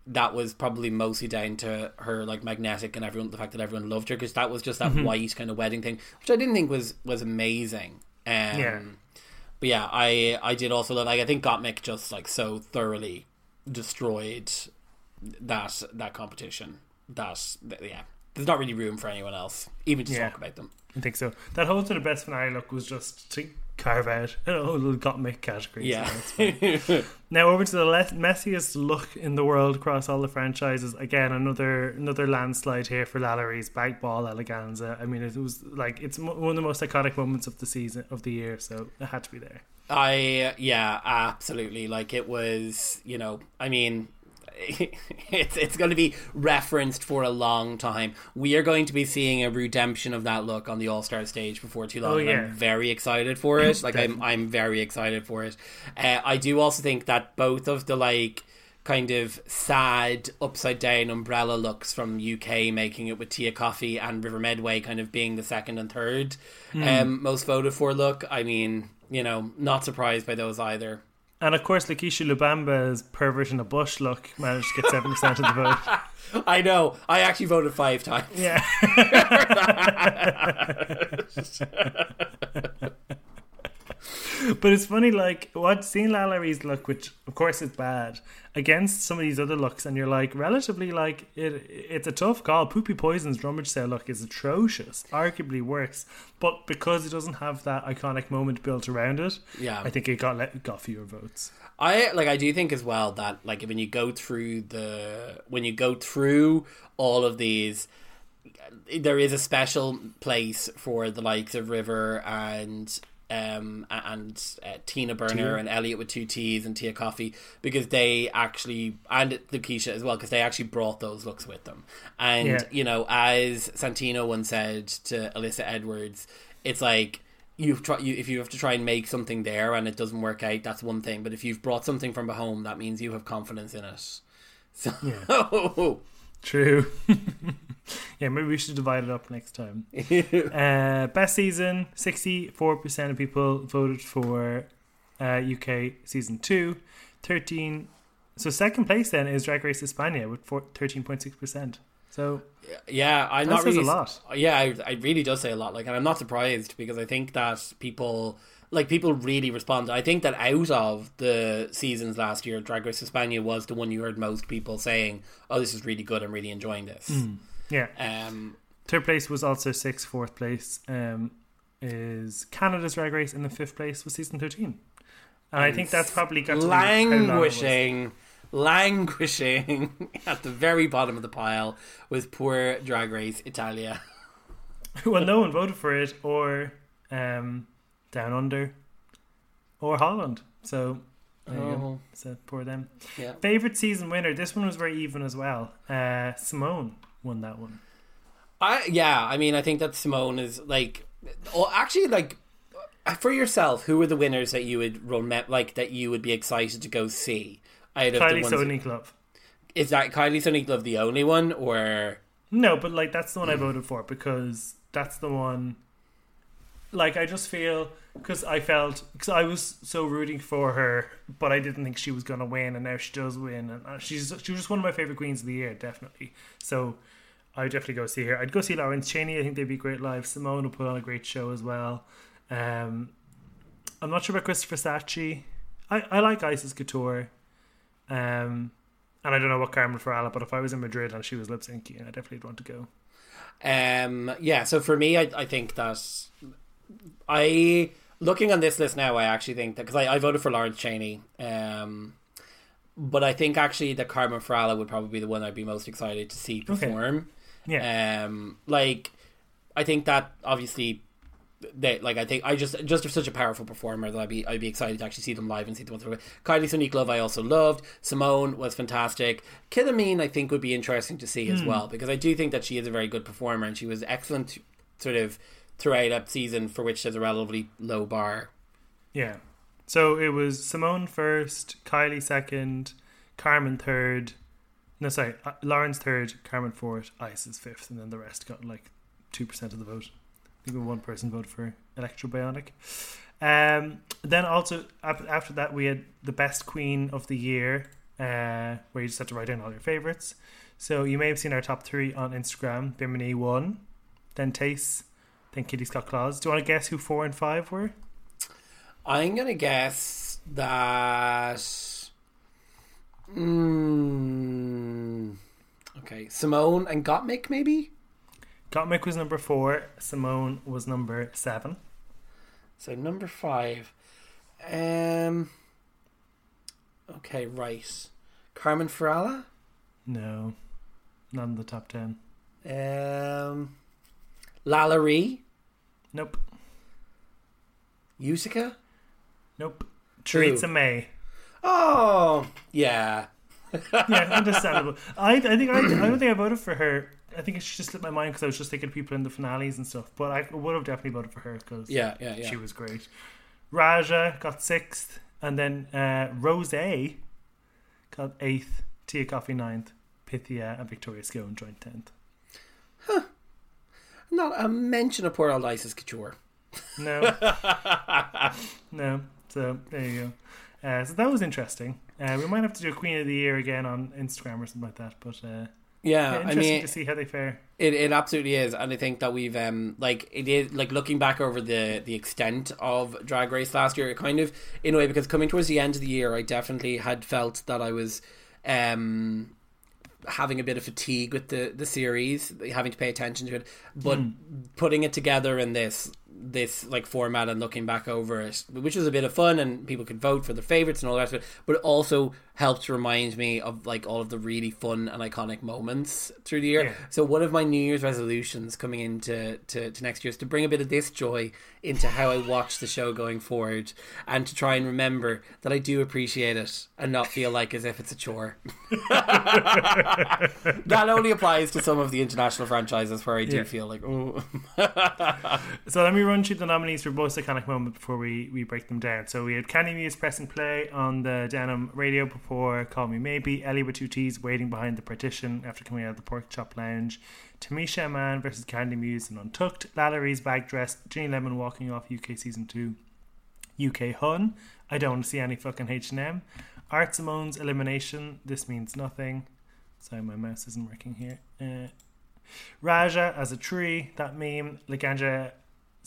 that was probably mostly down to her like magnetic and everyone the fact that everyone loved her because that was just that white kind of wedding thing, which I didn't think was was amazing. Um, Yeah. But yeah, I I did also love like I think Gottmik just like so thoroughly destroyed that that competition that, that- yeah there's not really room for anyone else even to Yeah. talk about them I think so. That whole to the best finale look was just to carve out a whole little Gottmik category. yeah that's fine. Now over to the le- messiest look in the world across all the franchises. Again, another another landslide here for LaLa Ri's bag ball eleganza. I mean, it was like it's mo- one of the most iconic moments of the season of the year, so it had to be there. I yeah absolutely like it was you know I mean it's it's going to be referenced for a long time. We are going to be seeing a redemption of that look on the All Star stage before too long. Oh, yeah. I'm very excited for it. Like I'm I'm very excited for it. Uh, I do also think that both of the like kind of sad upside down umbrella looks from UK making it with Tia Kofi and River Medway kind of being the second and third um, most voted for look. I mean, you know, not surprised by those either. And of course, Lakeisha Lubamba's perversion of Bush look managed to get seven percent of the vote. I know. I actually voted five times. Yeah. but it's funny, like what seeing LaLa Ri's look, which of course is bad, against some of these other looks, and you're like relatively like it. It's a tough call. Pupi Poisson's rummage sale look is atrocious, arguably worse, but because it doesn't have that iconic moment built around it, Yeah. I think it got let, got fewer votes. I like I do think as well that like when you go through the when you go through all of these there is a special place for the likes of River and um, and uh, Tina Burner and Elliott with two T's and Tia Kofi because they actually and Lukeisha as well because they actually brought those looks with them. And Yeah. you know, as Santino once said to Alyssa Edwards, it's like you've tried you, if you have to try and make something there and it doesn't work out, that's one thing. But if you've brought something from a home, that means you have confidence in it. So True. yeah, maybe we should divide it up next time. Uh, best season 64% of people voted for uh, UK season 2. 13. So, second place then is Drag Race España with four, 13.6%. So, yeah, I'm not really a lot. Yeah, I, it really does say a lot. Like, and I'm not surprised because I think that people, like, people really respond. I think that out of the seasons last year, Drag Race España was the one you heard most people saying, "Oh, this is really good. I'm really enjoying this." Yeah. Um, Third place was also six. Fourth place um, is Canada's Drag Race, and the fifth place was season 13. And I think that's probably got to do with how long it was. languishing, languishing at the very bottom of the pile with poor Drag Race Italia. well, no one voted for it, or um, Down Under, or Holland. So, there you go. Oh, So poor them. yeah. Favorite season winner. This one was very even as well. Uh, Symone won that one. I yeah, I mean, I think that Symone is like, oh, actually, like for yourself, who were the winners that you would remember, like that you would be excited to go see? Out of the Kylie ones, Sonique Love. is that Kylie Sonique Love the only one, or No, but like that's the one I voted for because that's the one. Like I just feel because I felt because I was so rooting for her, but I didn't think she was gonna win, and now she does win, and uh, she's she was just one of my favorite queens of the year, definitely. So I would definitely go see her. I'd go see Lawrence Chaney. I think they'd be great live. Symone will put on a great show as well. Um, I'm not sure about Christopher Sachi. I, I like Icesis Couture. Um, and I don't know what Carmen Farala, but if I was in Madrid and she was lip syncing, I definitely would want to go. Um, yeah, so for me, I, I think that I looking on this list now, I actually think that because I, I voted for Lawrence Chaney, um, but I think actually that Carmen Farala would probably be the one I'd be most excited to see perform. Yeah. Um, like I think that obviously they like I think I just just are such a powerful performer that I'd be I'd be excited to actually see them live and see the ones that Kylie Sonique Love I also loved. Symone was fantastic. Killamine I think would be interesting to see as well because I do think that she is a very good performer and she was excellent sort of throughout that season for which there's a relatively low bar. Yeah. So it was Symone first, Kylie second, Carmen third. No, sorry, uh, Lawrence third, Carmen fourth, Isis fifth, and then the rest got like 2% of the vote. I think one person voted for Elecktra Bionic. Um, then also, after that, we had the best queen of the year, uh, where you just had to write in all your favorites. So you may have seen our top three on Instagram. Bimini won, then Tayce, then Kitty Scott Claus. Do you want to guess who four and five were? I'm gonna guess that. Mm, okay, Symone and Gottmik maybe. Gottmik was number four. Symone was number seven. So number five. Um. Okay, right. Carmen Farala. No, not in the top ten. Um. LaLa Ri. Nope. Yusica. Nope. Teresa May. Oh, yeah. Yeah, understandable. I, I think I, I don't think I voted for her. I think it just slipped my mind because I was just thinking of people in the finales and stuff. But I would have definitely voted for her because Yeah, yeah, yeah. she was great. Raja got sixth, and then uh, Rose A got eighth. Tia Kofi ninth. Pythia and Victoria Scone joined tenth. Huh. Not a mention of poor old Icesis Couture. No, no. So there you go. Uh, so that was interesting. Uh, we might have to do a Queen of the Year again on Instagram or something like that. But uh, Yeah, yeah, I interesting mean, to see how they fare. It, it absolutely is, and I think that we've um like it is like looking back over the the extent of Drag Race last year, it kind of in a way because coming towards the end of the year, I definitely had felt that I was um having a bit of fatigue with the the series, having to pay attention to it, but putting it together in this this like format and looking back over it, which was a bit of fun, and people could vote for their favorites and all that. but also helped remind me of like all of the really fun and iconic moments through the year. Yeah. So one of my New Year's resolutions coming into to, to next year is to bring a bit of this joy into how I watch the show going forward, and to try and remember that I do appreciate it and not feel like as if it's a chore. that only applies to some of the international franchises where I do Yeah. feel like oh. So let me run through the nominees for most iconic moment before we, we break them down. So we had Candy Muse press and play on the Denim radio before Call Me Maybe, Ellie with two T's waiting behind the partition after coming out of the pork chop lounge, Tamisha Iman versus Candy Muse and Untucked, LaLa Ri's bag dress, Ginny Lemon walking off UK season two, UK Hun, I don't want to see any fucking H&M, Art Simone's elimination, this means nothing. Sorry, my mouse isn't working here. Uh, Raja as a tree, that meme.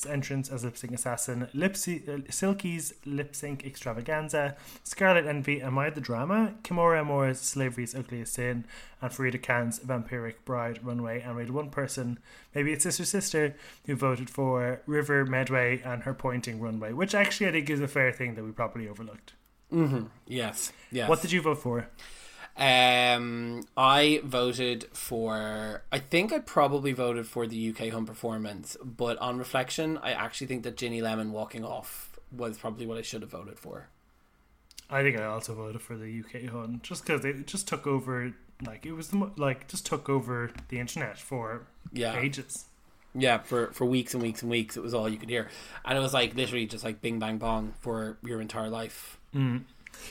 Laganja's entrance as lip sync assassin. Lipsy, uh, Silky's lip sync extravaganza. Scarlet Envy, Am I the Drama? Kimora Amour's Slavery's Ugliest Sin. And Farida Kant's Vampiric Bride Runway. And we had one person, maybe it's Sister Sister, who voted for River Medway and her pointing runway, which actually I think is a fair thing that we probably overlooked. hmm yes, yes. What did you vote for? Um, I voted for. I think I probably voted for the UK home performance, but on reflection, I actually think that Ginny Lemon walking off was probably what I should have voted for. I think I also voted for the UK Hun just because it just took over. Like it was the mo- like just took over the internet for Yeah, ages. yeah. For for weeks and weeks and weeks, it was all you could hear, and it was like literally just like Bing Bang Bong for your entire life. Mm.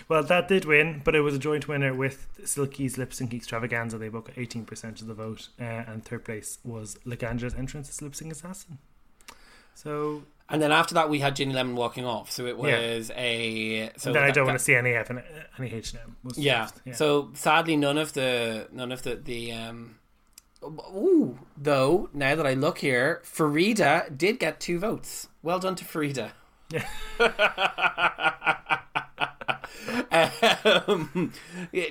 Well, that did win, but it was a joint winner with Silky's Lip Sync Extravaganza. They both got eighteen percent of the vote, uh, and third place was Laganja's entrance as Lip Sync Assassin. So And then after that, we had Ginny Lemon walking off. So it Yeah. was a. So then I don't that- want to see any F and any H and M. Yeah. So sadly, none of the none of the the um. Ooh, though now that I look here, Farida did get two votes. Well done to Farida. Yeah. um,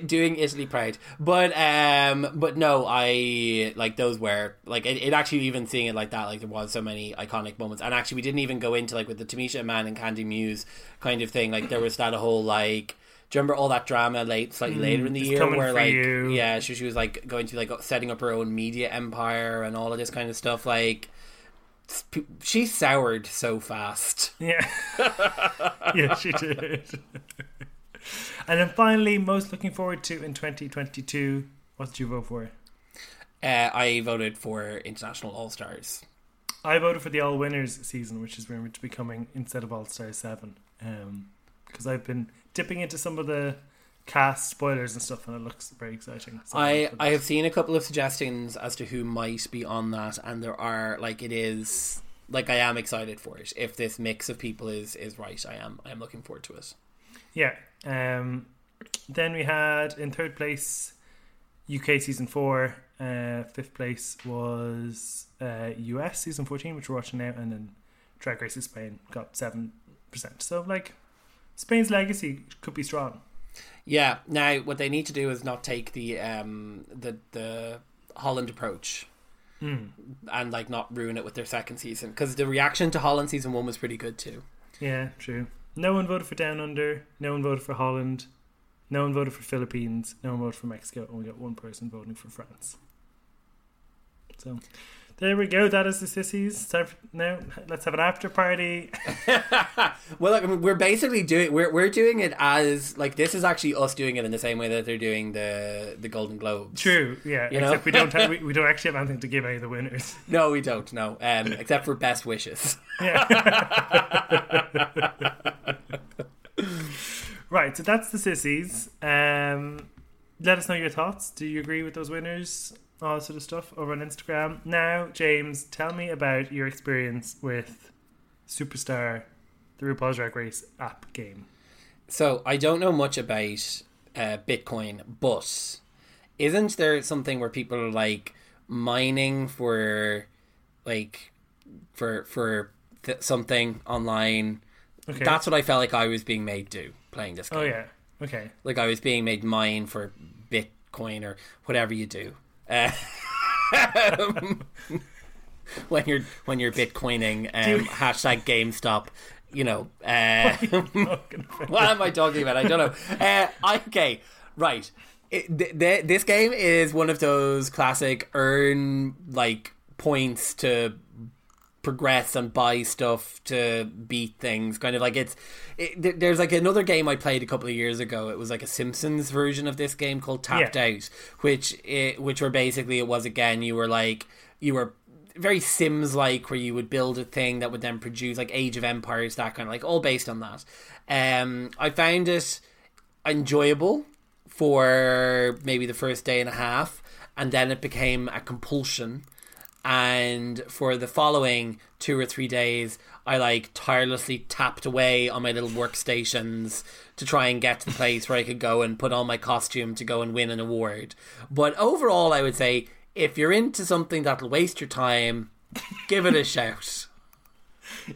doing Italy proud, but um, but no, I like those were like it, it. Actually, even seeing it like that, like there was so many iconic moments, and actually, we didn't even go into like with the Tamisha Iman and Candy Muse kind of thing. Like there was that whole like. Do you remember all that drama late, slightly later in the Mm, year, where like, you. yeah, she, she was like going to like setting up her own media empire and all of this kind of stuff. Like, she soured so fast. Yeah. yeah, she did. and then finally, most looking forward to in 2022. What did you vote for? Uh, I voted for International All Stars. I voted for the All Winners season, which is rumored to be coming instead of All Stars 7. Because I've been dipping into some of the cast spoilers and stuff, and it looks very exciting. So I I have seen a couple of suggestions as to who might be on that, and there are like it is like I am excited for it. If this mix of people is is right, I am I am looking forward to it. Yeah. Um, then we had in third place UK season four. Uh, fifth place was uh, US season fourteen, which we're watching now, and then Drag Race of Spain got seven percent. So like Spain's legacy could be strong. Yeah. Now, what they need to do is not take the um the the Holland approach Mm. and like not ruin it with their second season because the reaction to Holland season one was pretty good too. Yeah, true. No one voted for Down Under. No one voted for Holland. No one voted for Philippines. No one voted for Mexico. We got one person voting for France. So there we go. That is the sissies. Time for, now let's have an after party. Well, like, I mean, we're basically doing we're we're doing it as like this is actually us doing it in the same way that they're doing the the Golden Globes. True. Yeah. You know? except we don't have, we, we don't actually have anything to give any of the winners. No, we don't. No, um, except for best wishes. Yeah. right. So that's the sissies. Um, let us know your thoughts. Do you agree with those winners? All that sort of stuff over on Instagram. Now, James, tell me about your experience with Superstar, the RuPaul's Drag Race app game. So I don't know much about uh, Bitcoin, but isn't there something where people are like mining for like for for th- something online? Okay. That's what I felt like I was being made do playing this game. oh yeah. Okay. like I was being made mine for Bitcoin or whatever you do. Uh, when you're when you're Bitcoining, um, hashtag GameStop. You know, uh, what am I talking about? I don't know. Uh, okay, Right. It, th- th- this game is one of those classic earn like points to progress and buy stuff to beat things. Kind of like it's. It, there's like another game I played a couple of years ago. It was like a Simpsons version of this game called Tapped Yeah. Out, which it, which were basically it was again you were like you were very Sims like where you would build a thing that would then produce like Age of Empires that kind of like all based on that. Um, I found it enjoyable for maybe the first day and a half, and then it became a compulsion. And for the following two or three days, I like tirelessly tapped away on my little workstations to try and get to the place where I could go and put on my costume to go and win an award. But overall, I would say if you're into something that'll waste your time, give it a shout.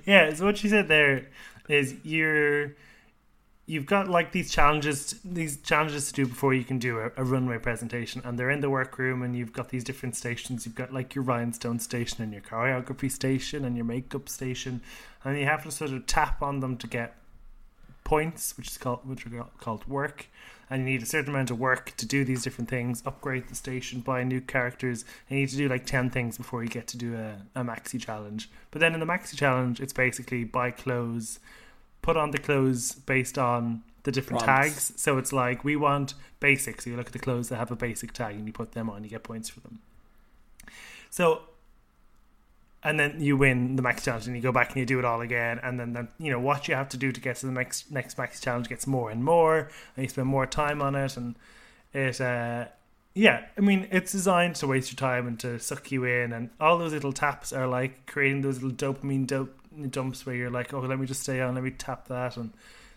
Yeah, so what she said there is you're you've got like these challenges these challenges to do before you can do a, a runway presentation and they're in the workroom and you've got these different stations. You've got like your rhinestone station and your choreography station and your makeup station and you have to sort of tap on them to get points which is called which are called work and you need a certain amount of work to do these different things upgrade the station buy new characters. And you need to do like 10 things before you get to do a, a maxi challenge. But then in the maxi challenge it's basically buy clothes put on the clothes based on the different Prompts. tags. So it's like we want basic so you look at the clothes that have a basic tag and you put them on you get points for them. So and then you win the max challenge and you go back and you do it all again. And then, then you know what you have to do to get to the next next max challenge gets more and more. And you spend more time on it and it uh yeah i mean it's designed to waste your time and to suck you in. And all those little taps are like creating those little dopamine dope dumps where you're like oh let me just stay on let me tap that and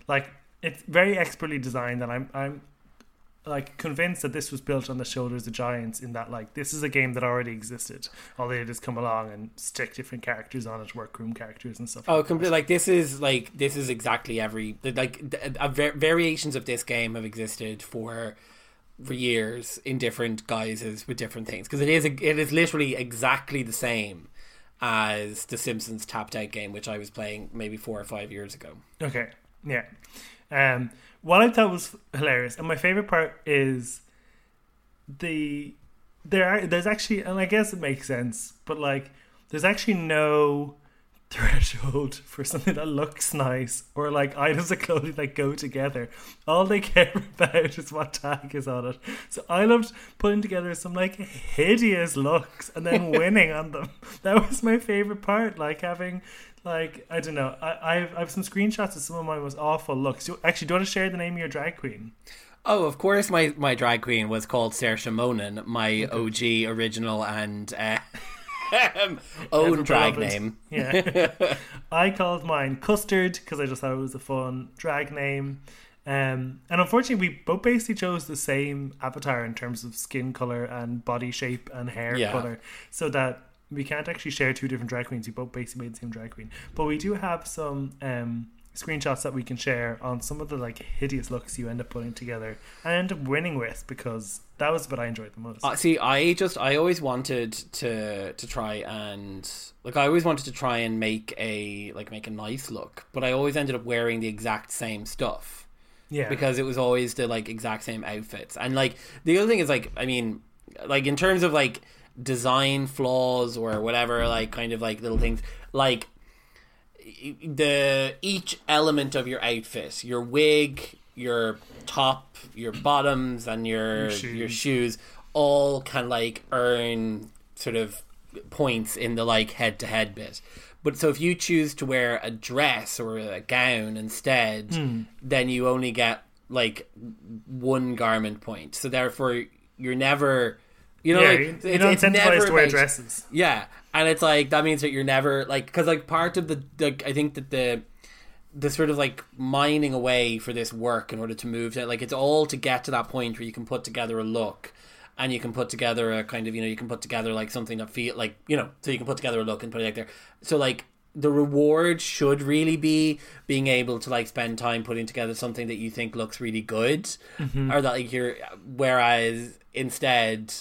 like it's very expertly designed and i'm i'm like convinced that this was built on the shoulders of giants in that like this is a game that already existed all they did is come along and stick different characters on it workroom characters and stuff Oh, like completely. Like this is like this is exactly every like th- uh, variations of this game have existed for for years in different guises with different things because it is a, it is literally exactly the same as the Simpsons tapped out game, which I was playing maybe four or five years ago. Okay, yeah. Um, what I thought was hilarious, and my favorite part is the there are there's actually, and I guess it makes sense, but like there's actually no threshold for something that looks nice or like items of clothing that go together. All they care about is what tag is on it. So I loved putting together some like hideous looks and then winning on them. That was my favorite part. Like having like I don't know. I I've, I have some screenshots of some of my most awful looks. Do, actually, do you want to share the name of your drag queen? Oh, of course, my, my drag queen was called Saoirse Monin, my OG original and uh, own drag name. Yeah. I called mine Custard because I just thought it was a fun drag name. Um, and unfortunately, we both basically chose the same avatar in terms of skin color and body shape and hair Yeah. color, so that we can't actually share two different drag queens. We both basically made the same drag queen, but we do have some um, screenshots that we can share on some of the like hideous looks you end up putting together and end up winning with because that was what I enjoyed the most. Uh, see, I just I always wanted to to try and like I always wanted to try and make a like make a nice look, but I always ended up wearing the exact same stuff yeah, because it was always the like exact same outfits. And like the other thing is like I mean, like in terms of like design flaws or whatever, like kind of like little things, like the each element of your outfit, your wig, your top, your bottoms, and your Your shoes. your shoes, all can like earn sort of points in the like head to head bit. But so if you choose to wear a dress or a gown instead, Hmm. then you only get like one garment point. So therefore, you're never, you know, yeah, like, you're it's- it's never to wear about- dresses. yeah, and it's like that means that you're never like because like part of the, like I think that the the sort of like mining away for this work in order to move to like it's all to get to that point where you can put together a look and you can put together a kind of you know you can put together like something that feel like you know so you can put together a look and put it out there. So like the reward should really be being able to like spend time putting together something that you think looks really good mm-hmm. or that like you're whereas instead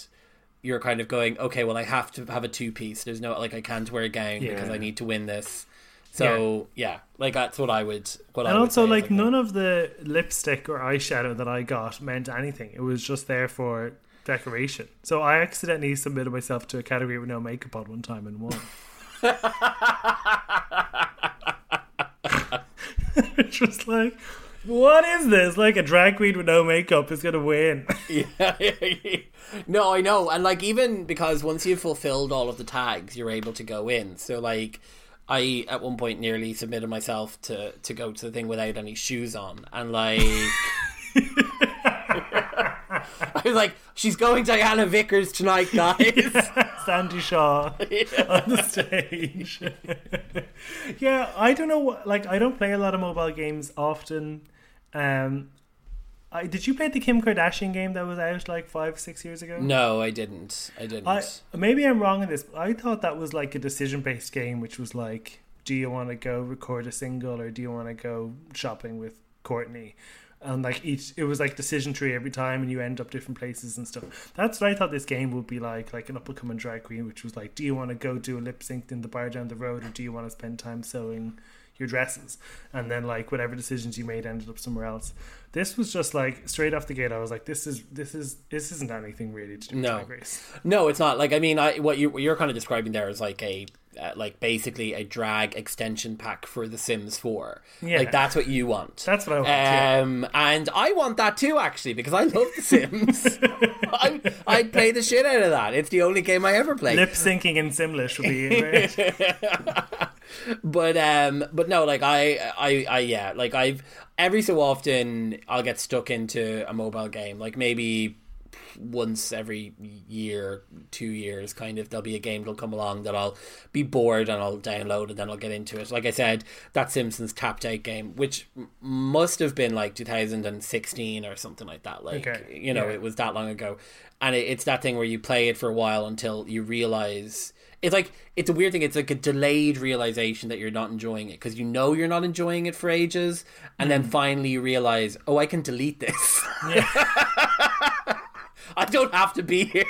you're kind of going okay well i have to have a two piece there's no like i can't wear a gown because i need to win this So yeah, like that's what I would. What I And would also, like, is, none of the lipstick or eyeshadow that I got meant anything. It was just there for decoration. So I accidentally submitted myself to a category with no makeup on one time and won. It's just like, what is this? Like a drag queen with no makeup is gonna win. Yeah. no, I know, and like even because once you've fulfilled all of the tags, you're able to go in. So like. I at one point nearly submitted myself to to go to the thing without any shoes on, and like I was like, "She's going Diana Vickers tonight, guys." Sandie Shaw on the stage. yeah, I don't know. what- Like, I don't play a lot of mobile games often. Um, I, did you play the Kim Kardashian game that was out like five, six years ago? no, I didn't. I didn't. I maybe I'm wrong in this. But I thought that was like a decision based game, which was like, do you want to go record a single or do you want to go shopping with Courtney? And like each, it was like decision tree every time, and you end up different places and stuff. That's what I thought this game would be like, like an up and coming drag queen, which was like, do you want to go do a lip sync in the bar down the road, or do you want to spend time sewing your dresses? And then like whatever decisions you made ended up somewhere else. This was just like straight off the gate. I was like, this is this is this isn't anything really to do No. drag race. No, it's not. Like I mean, I what you what you're kind of describing there is like a uh, like basically a drag extension pack for The Sims 4. Yeah. Like that's what you want. That's what I want. yeah. Um, and I want that too, actually, because I love The Sims. I, I'd play the shit out of that. It's the only game I ever played. Lip syncing in Simlish would be great. But um but no like I, I i yeah like i've every so often i'll get stuck into a mobile game like maybe once every year two years kind of there'll be a game that'll come along that i'll be bored and i'll download and then i'll get into it. Like i said that simpsons tapped out game which must have been like 2016 or something like that like Okay, you know yeah. it was that long ago. And it, it's that thing where you play it for a while until you realize it's like it's a weird thing it's like a delayed realization that you're not enjoying it because you know you're not enjoying it for ages and then hmm. finally you realize oh i can delete this i don't have to be here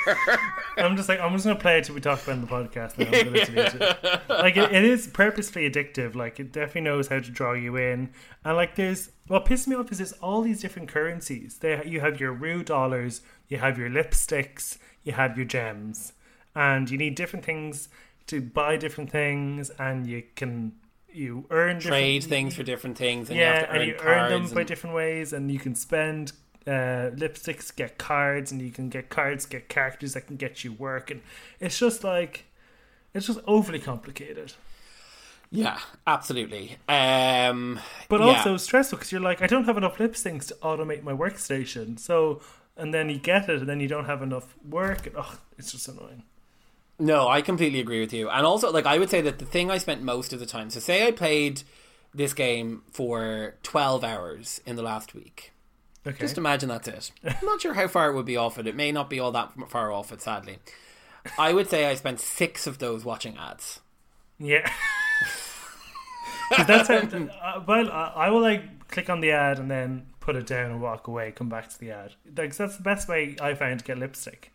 I'm just like I'm just gonna play it till we talk about it in the podcast. Now. I'm gonna delete it. Like it, it is purposefully addictive. Like it definitely knows how to draw you in. And like there's what pisses me off is there's all these different currencies. There you have your Rue dollars, you have your lipsticks, you have your gems, and you need different things to buy different things, and you can you earn trade things for different things and yeah, you have to earn and you earn them cards by different ways, and you can spend uh, lipsticks, get cards, and you can get cards, get characters that can get you work, and it's just like it's just overly complicated, yeah absolutely um but yeah. also stressful because you're like, I don't have enough lipsticks to automate my workstation, so and then you get it, and then you don't have enough work, and oh, it's just annoying. No, I completely agree with you. And also, like, I would say that the thing I spent most of the time, so say I played this game for 12 hours in the last week. Okay, Just imagine that's it. I'm not sure how far it would be off it. It may not be all that far off it, sadly. I would say I spent six of those watching ads. Yeah. that's how, uh, well, I, I will like click on the ad and then put it down and walk away, come back to the ad. Like that's the best way I found to get lipstick.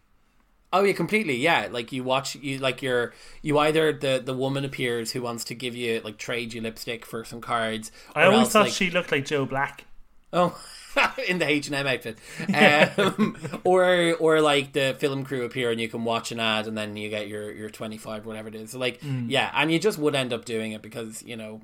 Oh yeah, completely. Yeah, like you watch you like you're you either the the woman appears who wants to give you like trade you lipstick for some cards. I always else, thought like, she looked like Joe Black. Oh, in the H and M outfit, um, or or like the film crew appear and you can watch an ad and then you get your your twenty five whatever it is. So like Mm. yeah, and you just would end up doing it because you know,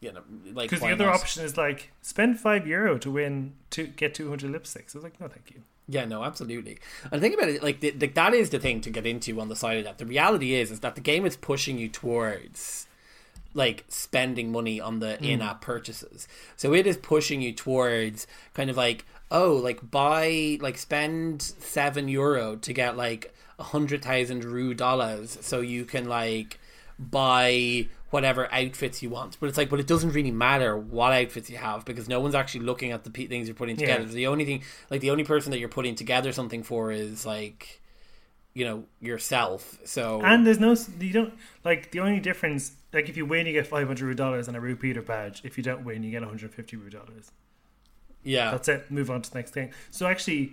you know, like Because the other not? option is like spend five euro to win to get two hundred lipsticks. I was like, no, thank you. Yeah, no, absolutely. And think about it, like the, the, that is the thing to get into on the side of that. The reality is, is that the game is pushing you towards like spending money on the hmm. in-app purchases. So it is pushing you towards kind of like, oh, like buy, like spend seven euro to get like a hundred thousand rue dollars, so you can like buy whatever outfits you want. But it's like, but it doesn't really matter what outfits you have because no one's actually looking at the pe- things you're putting Yeah. together. The only thing, like the only person that you're putting together something for is like, you know, yourself. So And there's no you don't like the only difference. Like if you win, you get five hundred dollars and a repeater badge. If you don't win, you get one hundred fifty dollars. yeah, That's it. Move on to the next thing. So actually,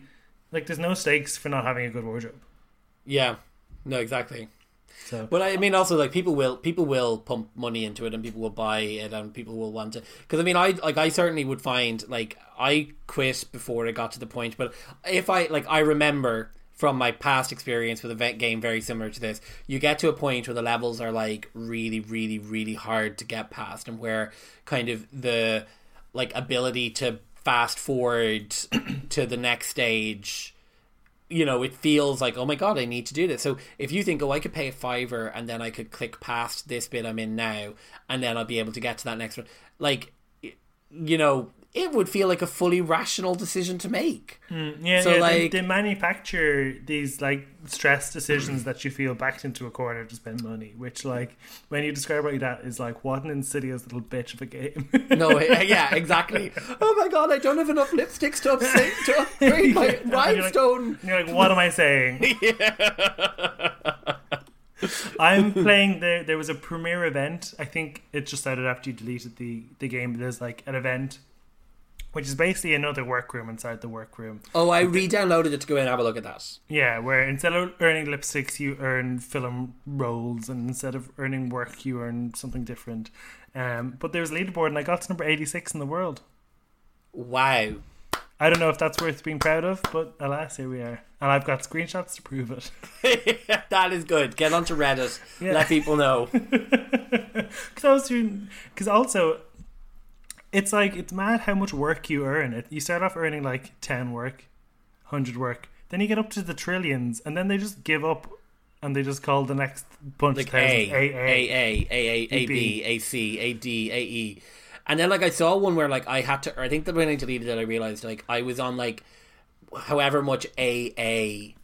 like there's no stakes for not having a good wardrobe. yeah, no, exactly. So But I mean, also like people will people will pump money into it, and people will buy it, and people will want to. Because I mean, I like I certainly would find like I quit before it got to the point, but if I like I remember from my past experience with a game very similar to this, you get to a point where the levels are like really, really, really hard to get past, and where kind of the like ability to fast forward to the next stage you know, it feels like, oh my god, I need to do this. So if you think, oh, I could pay a fiver and then I could click past this bit I'm in now, and then I'll be able to get to that next one, like, you know, it would feel like a fully rational decision to make. Hmm, yeah, So, yeah, like- they, manufacture these like stress decisions that you feel backed into a corner to spend money. Which, like, when you describe it like that, is like what an insidious little bitch of a game. No, yeah, exactly. Oh my god, I don't have enough lipsticks to, upstate, to upgrade my Yeah, and you're like- rhinestone. You're like, what am I saying? I'm playing there. There was a premiere event. I think it just started after you deleted the the game. There's like an event, which is basically another workroom inside the workroom. Oh, I re-downloaded it to go in and have a look at that. Yeah, where instead of earning lipsticks, you earn film rolls, and instead of earning work, you earn something different. Um, but there's a leaderboard, and I got to number 86 in the world. Wow. I don't know if that's worth being proud of, but alas, here we are. And I've got screenshots to prove it. that is good. Get onto Reddit. Yeah. Let people know. Because I was doing, because also, it's like it's mad how much work you earn. It you start off earning like ten work, hundred work, then you get up to the trillions, and then they just give up, and they just call the next bunch like A, A, A, A, A, A, B, A, C, A, D, A, E. And then like I saw one where like I had to, I think the when I deleted it, I realized like I was on like however much A A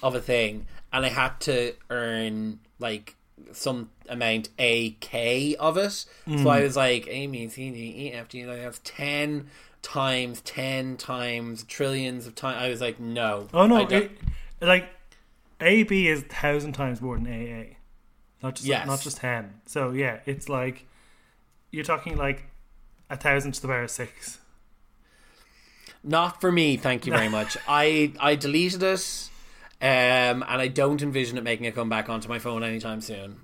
of a thing, and I had to earn like some amount A K of it. So I hmm. was like A B C D E F G. Like that's ten times ten times trillions of time. I was like, no. Oh no, it, like AB is thousand times more than AA, not just Yes. not just ten. So yeah, it's like you're talking like a thousand to the power of six. Not for me, thank you very much. I I deleted it, um, and I don't envision it making a comeback onto my phone anytime soon.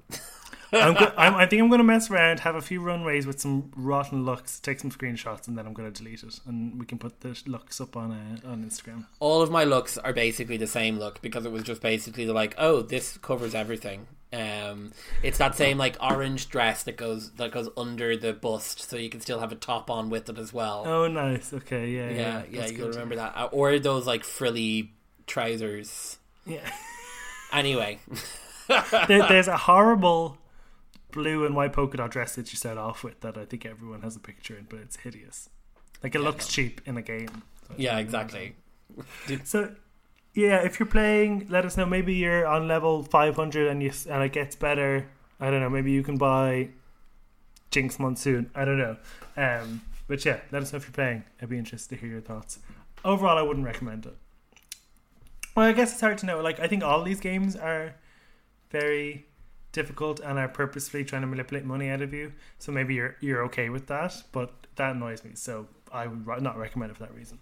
I'm go- I'm, I think I'm going to mess around, have a few runways with some rotten looks, take some screenshots, and then I'm going to delete it, and we can put the looks up on uh, on Instagram. All of my looks are basically the same look because it was just basically the like, oh, this covers everything. Um, it's that same like orange dress that goes that goes under the bust, so you can still have a top on with it as well. Oh, nice. Okay, yeah, yeah, yeah, yeah, you'll remember that, Uh, or those like frilly trousers. Yeah, Anyway, there, there's a horrible blue and white polka dot dress that you start off with that I think everyone has a picture in, but it's hideous. Like it looks cheap in a game. So yeah, exactly. So, yeah, if you're playing, let us know. Maybe you're on level 500 and you and it gets better. I don't know. Maybe you can buy Jinkx Monsoon. I don't know. Um, but yeah, let us know if you're playing. I'd be interested to hear your thoughts. Overall, I wouldn't recommend it. Well, I guess it's hard to know. Like, I think all these games are very difficult and are purposefully trying to manipulate money out of you. So maybe you're you're okay with that, but that annoys me. So I would not recommend it for that reason.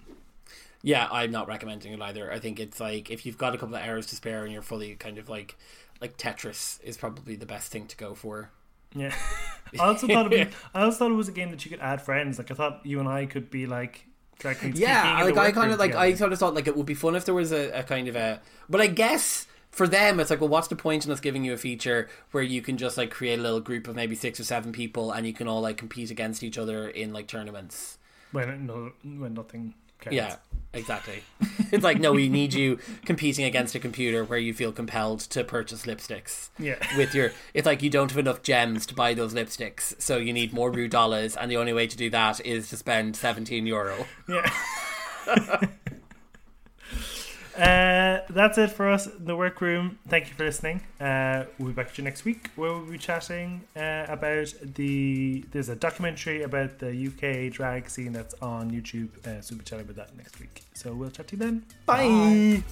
Yeah, I'm not recommending it either. I think it's like if you've got a couple of hours to spare and you're fully kind of like like Tetris is probably the best thing to go for. Yeah. I also thought it was, I also thought it was a game that you could add friends. Like I thought you and I could be like directly Yeah, like I kind of like I sort of thought like it would be fun if there was a, a kind of a but I guess for them it's like well what's the point in us giving you a feature where you can just like create a little group of maybe six or seven people and you can all like compete against each other in like tournaments. when no, when nothing counts. Yeah, exactly. it's like no, we need you competing against a computer where you feel compelled to purchase lipsticks. Yeah. With your, it's like you don't have enough gems to buy those lipsticks, so you need more Rue dollars, and the only way to do that is to spend seventeen euro. Yeah. Uh, that's it for us, in the workroom. Thank you for listening. Uh, we'll be back to you next week where we'll be chatting uh, about the. There's a documentary about the UK drag scene that's on YouTube, so we'll be chatting about that next week. So we'll chat to you then. Bye.